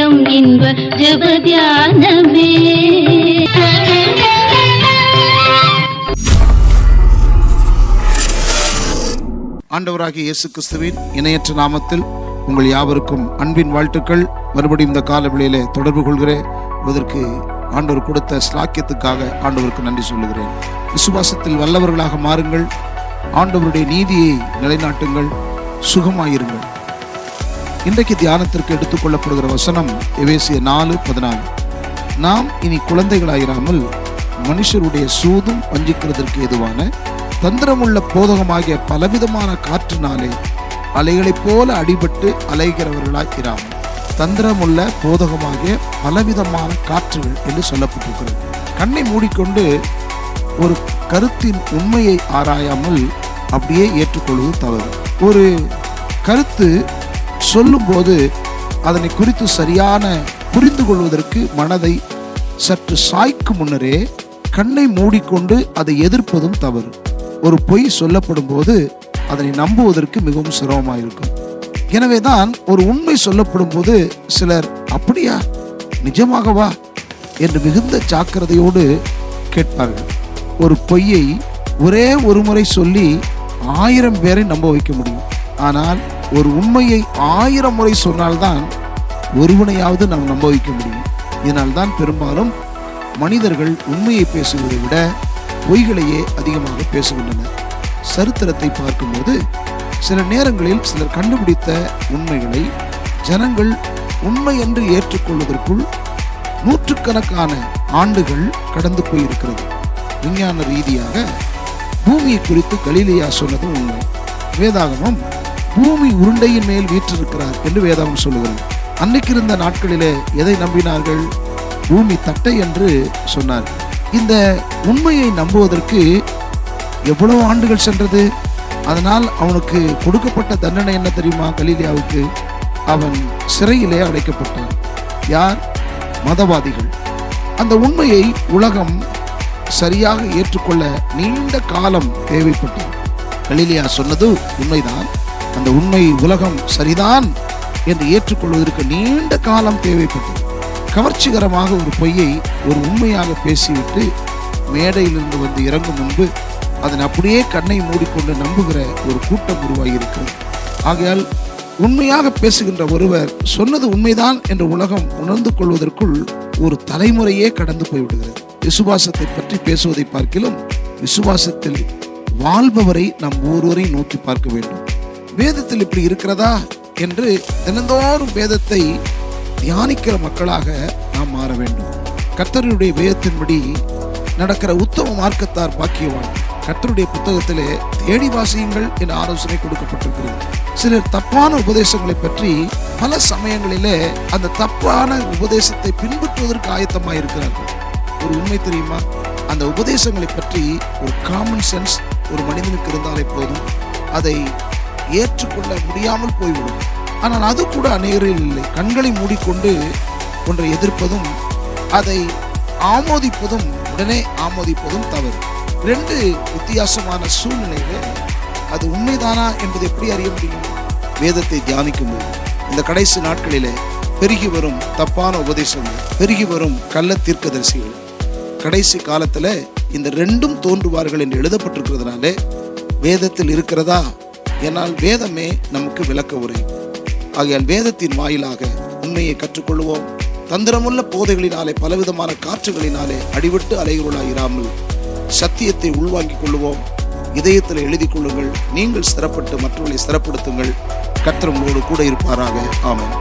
நேரம் இன்ப ஜபத்யானமே ஆண்டவராகிய இயேசு கிறிஸ்துவின் இணையற்ற நாமத்தில் உங்கள் யாவருக்கும் அன்பின் வாழ்த்துக்கள். மறுபடியும் இந்த கால விலையிலே தொடர்பு கொள்கிறேன். இதற்கு ஆண்டவர் கொடுத்த ஸ்லாக்கியத்துக்காக ஆண்டவருக்கு நன்றி சொல்லுகிறேன். விசுவாசத்தில் வல்லவர்களாக மாறுங்கள். ஆண்டவருடைய நீதியை நிலைநாட்டுங்கள். சுகமாயிருங்கள். இன்றைக்கு தியானத்திற்கு எடுத்துக்கொள்ளப்படுகிற வசனம் எவேசிய நாலு பதினாலு. நாம் இனி குழந்தைகளாயிராமல் மனுஷருடைய சூதும் வஞ்சிக்கிறதற்கு ஏதுவான தந்திரமுள்ள போதகமாகிய பலவிதமான காற்றினாலே அலைகளைப் போல அடிபட்டு அலைகிறவர்களாய் இராமல் தந்திரமுள்ள போதகமாகிய பலவிதமான காற்றுகள் என்று சொல்லப்பட்டிருக்கிறது. கண்ணை மூடிக்கொண்டு ஒரு கருத்தின் உண்மையை ஆராயாமல் அப்படியே ஏற்றுக்கொள்வது தவறு. ஒரு கருத்து சொல்லும்போது அதனை குறித்து சரியான புரிந்து கொள்வதற்கு மனதை சற்று சாய்க்கு முன்னரே கண்ணை மூடிக்கொண்டு அதை எதிர்ப்பதும் தவறு. ஒரு பொய் சொல்லப்படும் போது அதனை நம்புவதற்கு மிகவும் சிரமமாக இருக்கும் எனவேதான் ஒரு உண்மை சொல்லப்படும் போது சிலர் அப்படியா? நிஜமாகவா? என்று மிகுந்த ஜாக்கிரதையோடு கேட்பார்கள். ஒரு பொய்யை ஒரே ஒரு முறை சொல்லி ஆயிரம் பேரை நம்ப வைக்க முடியும். ஆனால் ஒரு உண்மையை ஆயிரம் முறை சொன்னால்தான் ஒருவனையாவது நாம் நம்ப வைக்க முடியும். இதனால்தான் பெரும்பாலும் மனிதர்கள் உண்மையை பேசுவதை விட பொய்களையே அதிகமாக பேசுகின்றனர். சரித்திரத்தை பார்க்கும்போது சில நேரங்களில் சிலர் கண்டுபிடித்த உண்மைகளை ஜனங்கள் உண்மை என்று ஏற்றுக்கொள்வதற்குள் நூற்றுக்கணக்கான ஆண்டுகள் கடந்து போயிருக்கிறது. விஞ்ஞான ரீதியாக பூமியை குறித்து கலீலியா சொன்னதும் உண்மை. வேதாகமம் பூமி உருண்டையின் மேல் வீற்றிருக்கிறார் என்று வேதாகம் சொல்லுகிறார் அன்னைக்கு இருந்த நாட்களிலே எதை நம்பினார்கள்? பூமி தட்டை என்று சொன்னார். இந்த உண்மையை நம்புவதற்கு எவ்வளவு ஆண்டுகள் சென்றது? அதனால் அவனுக்கு கொடுக்கப்பட்ட தண்டனை என்ன தெரியுமா? கலீலியாவுக்கு அவன் சிறையிலே அடைக்கப்பட்டான். யார்? மதவாதிகள். அந்த உண்மையை உலகம் சரியாக ஏற்றுக்கொள்ள நீண்ட காலம் தேவைப்பட்டது. கலீலியா சொன்னது உண்மைதான். அந்த உண்மை உலகம் சரிதான் என்று ஏற்றுக்கொள்வதற்கு நீண்ட காலம் தேவைப்பட்டது. கவர்ச்சிகரமாக ஒரு பொய்யை ஒரு உண்மையாக பேசிவிட்டு மேடையிலிருந்து வந்து இறங்கும் முன்பு அதன் அப்படியே கண்ணை மூடிக்கொண்டு நம்புகிற ஒரு கூட்டம் உருவாகி இருக்கிறது ஆகையால் உண்மையாக பேசுகின்ற ஒருவர் சொன்னது உண்மைதான் என்ற உலகம் உணர்ந்து கொள்வதற்குள் ஒரு தலைமுறையே கடந்து போய்விடுகிறது. விசுவாசத்தை பற்றி பேசுவதை பார்க்கிலும் விசுவாசத்தில் வாழ்பவரை நாம் ஒருவரை நோக்கி பார்க்க வேண்டும். வேதத்தில் இப்படி இருக்கிறதா என்று தினந்தோறும் வேதத்தை தியானிக்கிற மக்களாக நாம் மாற வேண்டும். கர்த்தருடைய வேதத்தின்படி நடக்கிற உத்தம மார்க்கத்தார் பாக்கியவான். கர்த்தருடைய புத்தகத்திலே தேடி வாசியுங்கள் என்ற ஆலோசனை கொடுக்கப்பட்டிருக்கிறது. சிலர் தப்பான உபதேசங்களை பற்றி பல சமயங்களிலே அந்த தப்பான உபதேசத்தை பின்பற்றுவதற்கு ஆயத்தமாக இருக்கிறார்கள். ஒரு உண்மை தெரியுமா? அந்த உபதேசங்களை பற்றி ஒரு காமன் சென்ஸ் ஒரு மனிதனுக்கு இருந்தாலே போதும். அதை ஏற்றுக்கொள்ள முடியாமல் போய்விடும். ஆனால் அது கூட அநேகரில் இல்லை. கண்களை மூடிக்கொண்டு ஒன்றை எதிர்ப்பதும் அதை ஆமோதிப்பதும் உடனே ஆமோதிப்பதும் தவறு. ரெண்டு வித்தியாசமான சூழ்நிலையில அது உண்மைதானா என்பதை எப்படி அறிய முடியும்? வேதத்தை தியானிக்கும் போது இந்த கடைசி நாட்களிலே பெருகி வரும் தப்பான உபதேசங்கள் பெருகி வரும் கள்ள தீர்க்கதரிசிகள் கடைசி காலத்துல இந்த ரெண்டும் தோன்றுவார்கள் என்று எழுதப்பட்டிருக்கிறதுனாலே வேதத்தில் இருக்கிறதா என்னால் வேதமே நமக்கு விளக்க உரை. ஆகையால் வேதத்தின் வாயிலாக உண்மையை கற்றுக்கொள்வோம். தந்திரமுள்ள போதைகளினாலே பலவிதமான காற்றுகளினாலே அடிவிட்டு அலைகுருளாய் இராமல் சத்தியத்தை உள்வாங்கிக் கொள்வோம் இதயத்தில் எழுதி கொள்ளுங்கள். நீங்கள் சிறப்பட்டு மற்றவர்களை சிறப்படுத்துங்கள் கர்த்தர் உங்களோடு கூட இருப்பாராக. ஆமாம்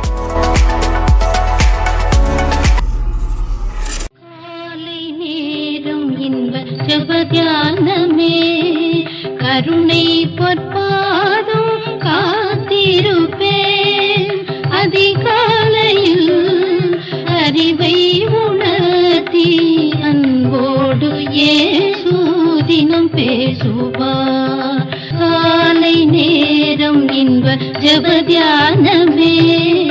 இன்ப கருணை பொற்ப ध्यानमे